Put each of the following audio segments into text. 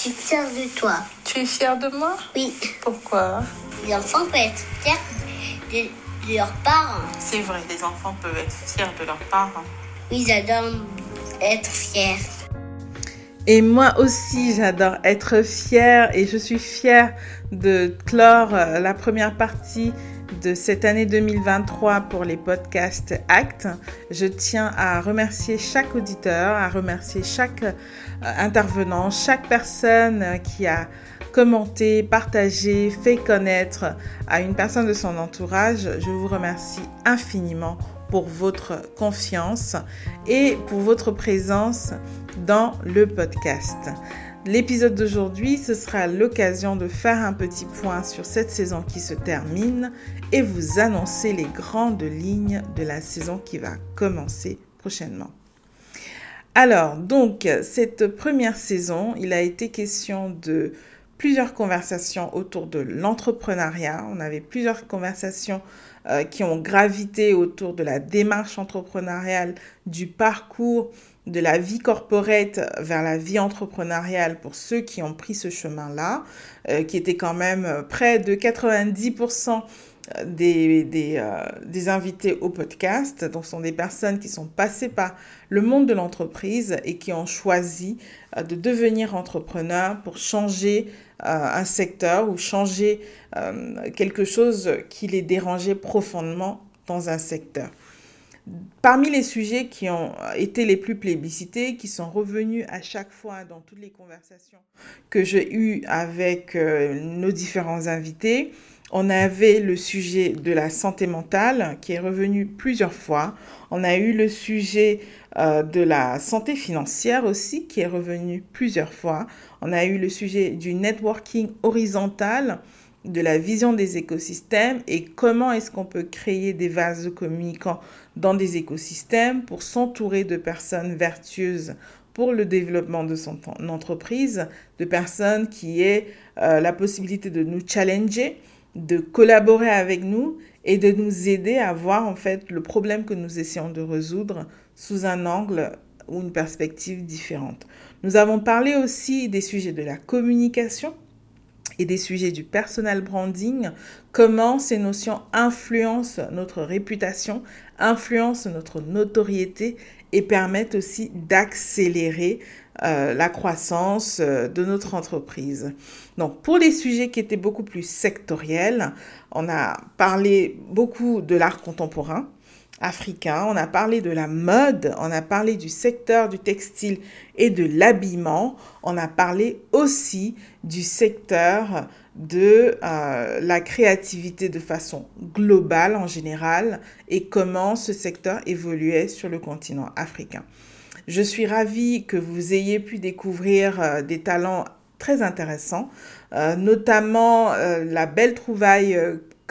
suis fière de toi. Tu es fière de moi Oui. Pourquoi Les enfants peuvent être fiers de, leurs parents. C'est vrai, les enfants peuvent être fiers de leurs parents. Oui, j'adore être fière. Et moi aussi, j'adore être fière et je suis fière de clore la première partie de cette année 2023 pour les podcasts ACT. Je tiens à remercier chaque auditeur, à remercier chaque euh, intervenant, chaque personne qui a commenté, partagé, fait connaître à une personne de son entourage. Je vous remercie infiniment pour votre confiance et pour votre présence dans le podcast. L'épisode d'aujourd'hui, ce sera l'occasion de faire un petit point sur cette saison qui se termine et vous annoncer les grandes lignes de la saison qui va commencer prochainement. Alors, donc, cette première saison, il a été question de plusieurs conversations autour de l'entrepreneuriat. On avait plusieurs conversations euh, qui ont gravité autour de la démarche entrepreneuriale, du parcours de la vie corporate vers la vie entrepreneuriale pour ceux qui ont pris ce chemin-là, euh, qui était quand même près de 90% des, des, euh, des, invités au podcast. Donc, ce sont des personnes qui sont passées par le monde de l'entreprise et qui ont choisi euh, de devenir entrepreneurs pour changer euh, un secteur ou changer quelque chose qui les dérangeait profondément dans un secteur. Parmi les sujets qui ont été les plus plébiscités, qui sont revenus à chaque fois dans toutes les conversations que j'ai eues avec nos différents invités, on avait le sujet de la santé mentale qui est revenu plusieurs fois. On a eu le sujet euh, de la santé financière aussi qui est revenu plusieurs fois. On a eu le sujet du networking horizontal, de la vision des écosystèmes et comment est-ce qu'on peut créer des vases communicants dans des écosystèmes pour s'entourer de personnes vertueuses pour le développement de son entreprise, de personnes qui aient euh, la possibilité de nous challenger, de collaborer avec nous et de nous aider à voir en fait le problème que nous essayons de résoudre sous un angle ou une perspective différente. Nous avons parlé aussi des sujets de la communication et des sujets du personal branding, comment ces notions influencent notre réputation, influencent notre notoriété et permettent aussi d'accélérer euh, la croissance euh, de notre entreprise. Donc pour les sujets qui étaient beaucoup plus sectoriels, on a parlé beaucoup de l'art contemporain africain, on a parlé de la mode, on a parlé du secteur du textile et de l'habillement, on a parlé aussi du secteur de euh, la créativité de façon globale en général et comment ce secteur évoluait sur le continent africain. Je suis ravie que vous ayez pu découvrir euh, des talents très intéressants, euh, notamment la belle trouvaille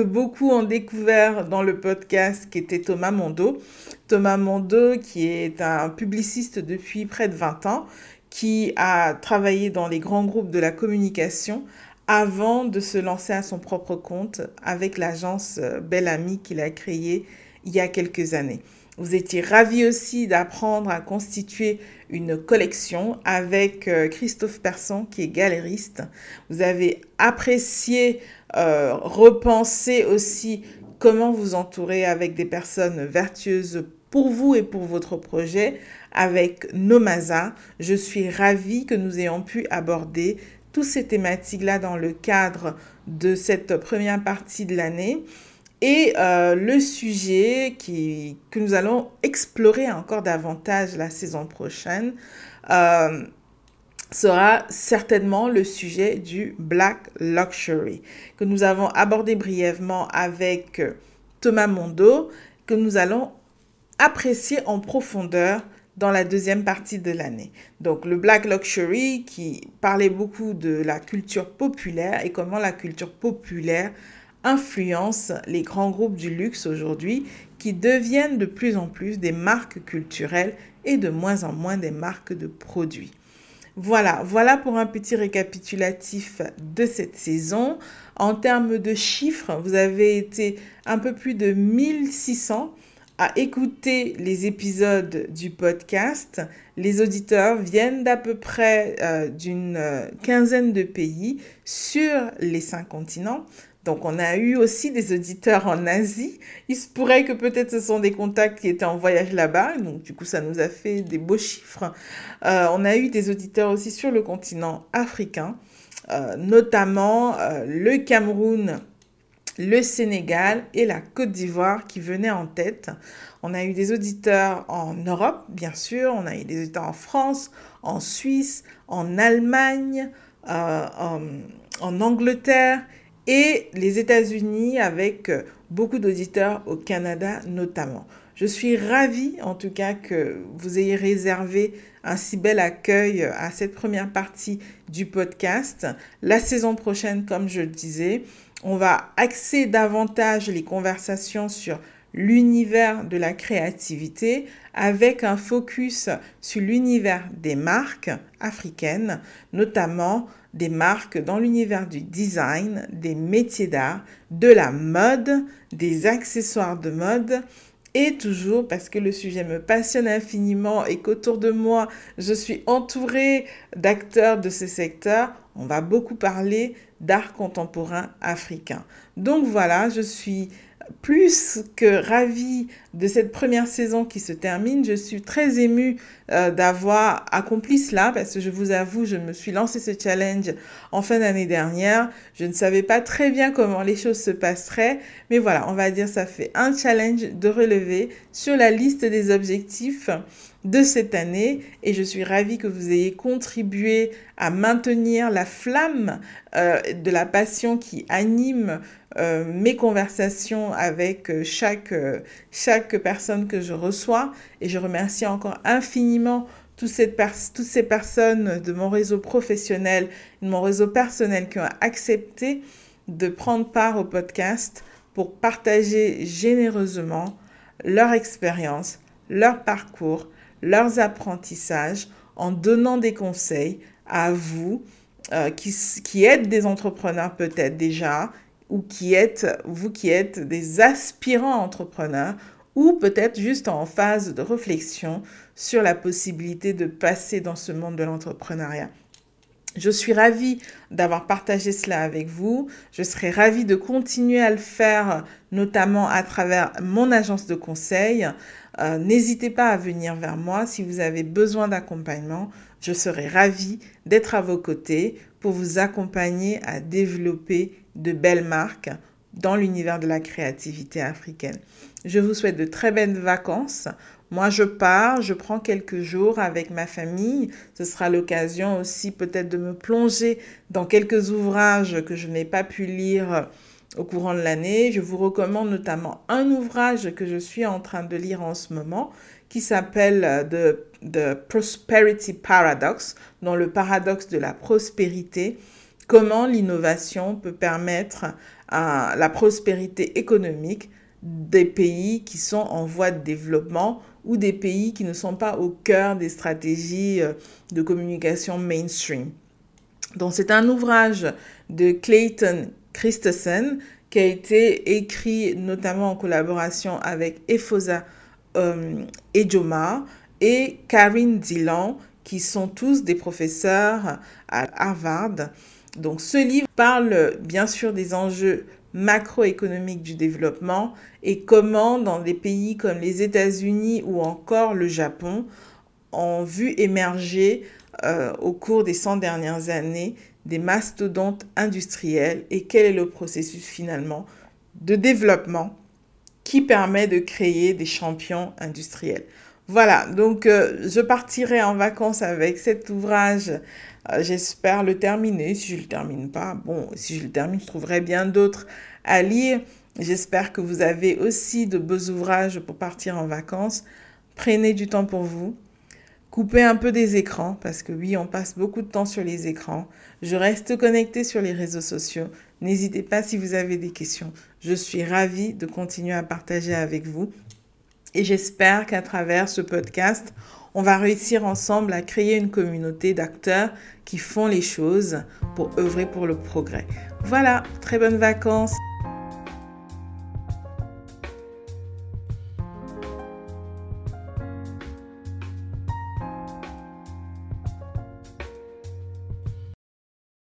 beaucoup ont découvert dans le podcast qui était Thomas Mondo. Thomas Mondo qui est un publiciste depuis près de 20 ans, qui a travaillé dans les grands groupes de la communication avant de se lancer à son propre compte avec l'agence Belle Amie qu'il a créée il y a quelques années. Vous étiez ravis aussi d'apprendre à constituer une collection avec euh, Christophe Persson qui est galériste. Vous avez apprécié, euh, repensé aussi comment vous entourer avec des personnes vertueuses pour vous et pour votre projet avec Nomasa. Je suis ravie que nous ayons pu aborder toutes ces thématiques-là dans le cadre de cette première partie de l'année. Et euh, le sujet que nous allons explorer encore davantage la saison prochaine euh, sera certainement le sujet du Black Luxury, que nous avons abordé brièvement avec Thomas Mondo, que nous allons apprécier en profondeur dans la deuxième partie de l'année. Donc le Black Luxury qui parlait beaucoup de la culture populaire et comment la culture populaire influence les grands groupes du luxe aujourd'hui qui deviennent de plus en plus des marques culturelles et de moins en moins des marques de produits. Voilà, voilà pour un petit récapitulatif de cette saison. En termes de chiffres, vous avez été un peu plus de 1600 à écouter les épisodes du podcast, les auditeurs viennent d'à peu près euh, d'une euh, quinzaine de pays sur les cinq continents. Donc on a eu aussi des auditeurs en Asie. Il se pourrait que peut-être ce sont des contacts qui étaient en voyage là-bas. Donc du coup ça nous a fait des beaux chiffres. Euh, on a eu des auditeurs aussi sur le continent africain, notamment le Cameroun le Sénégal et la Côte d'Ivoire qui venaient en tête. On a eu des auditeurs en Europe, bien sûr, on a eu des auditeurs en France, en Suisse, en Allemagne, euh, en, Angleterre et les États-Unis avec beaucoup d'auditeurs au Canada notamment. Je suis ravie en tout cas que vous ayez réservé un si bel accueil à cette première partie du podcast. La saison prochaine, comme je le disais, on va axer davantage les conversations sur l'univers de la créativité avec un focus sur l'univers des marques africaines, notamment des marques dans l'univers du design, des métiers d'art, de la mode, des accessoires de mode. Et toujours parce que le sujet me passionne infiniment et qu'autour de moi, je suis entourée d'acteurs de ce secteur, on va beaucoup parler d'art contemporain africain. Donc voilà, je suis plus que ravie de cette première saison qui se termine. Je suis très émue euh, d'avoir accompli cela parce que je vous avoue, je me suis lancé ce challenge en fin d'année dernière. Je ne savais pas très bien comment les choses se passeraient, mais voilà, on va dire ça fait un challenge de relever sur la liste des objectifs de cette année et je suis ravie que vous ayez contribué à maintenir la flamme euh, de la passion qui anime euh, mes conversations avec euh, chaque, chaque personne que je reçois. Et je remercie encore infiniment toutes ces, personnes de mon réseau professionnel, de mon réseau personnel qui ont accepté de prendre part au podcast pour partager généreusement leur expérience, leur parcours, leurs apprentissages en donnant des conseils à vous euh, qui, qui êtes des entrepreneurs peut-être déjà ou qui êtes, vous qui êtes des aspirants entrepreneurs ou peut-être juste en phase de réflexion sur la possibilité de passer dans ce monde de l'entrepreneuriat. Je suis ravie d'avoir partagé cela avec vous. Je serai ravie de continuer à le faire, notamment à travers mon agence de conseil. Euh, n'hésitez pas à venir vers moi si vous avez besoin d'accompagnement. Je serai ravie d'être à vos côtés pour vous accompagner à développer de belles marques dans l'univers de la créativité africaine. Je vous souhaite de très belles vacances. Moi, je pars, je prends quelques jours avec ma famille. Ce sera l'occasion aussi peut-être de me plonger dans quelques ouvrages que je n'ai pas pu lire au courant de l'année. Je vous recommande notamment un ouvrage que je suis en train de lire en ce moment qui s'appelle The, The Prosperity Paradox, dans le paradoxe de la prospérité, comment l'innovation peut permettre la prospérité économique des pays qui sont en voie de développement ou des pays qui ne sont pas au cœur des stratégies euh, de communication mainstream. Donc c'est un ouvrage de Clayton Christensen qui a été écrit notamment en collaboration avec Efosa euh, Ejoma et Karine Dillon, qui sont tous des professeurs à Harvard. Donc ce livre parle bien sûr des enjeux macroéconomiques du développement et comment dans des pays comme les États-Unis ou encore le Japon ont vu émerger euh, au cours des 100 dernières années des mastodontes industriels et quel est le processus finalement de développement qui permet de créer des champions industriels. Voilà, donc euh, je partirai en vacances avec cet ouvrage. Euh, j'espère le terminer. Si je ne le termine pas, bon, si je le termine, je trouverai bien d'autres à lire. J'espère que vous avez aussi de beaux ouvrages pour partir en vacances. Prenez du temps pour vous. Coupez un peu des écrans parce que oui, on passe beaucoup de temps sur les écrans. Je reste connectée sur les réseaux sociaux. N'hésitez pas si vous avez des questions. Je suis ravie de continuer à partager avec vous. Et j'espère qu'à travers ce podcast, on va réussir ensemble à créer une communauté d'acteurs qui font les choses pour œuvrer pour le progrès. Voilà, très bonnes vacances.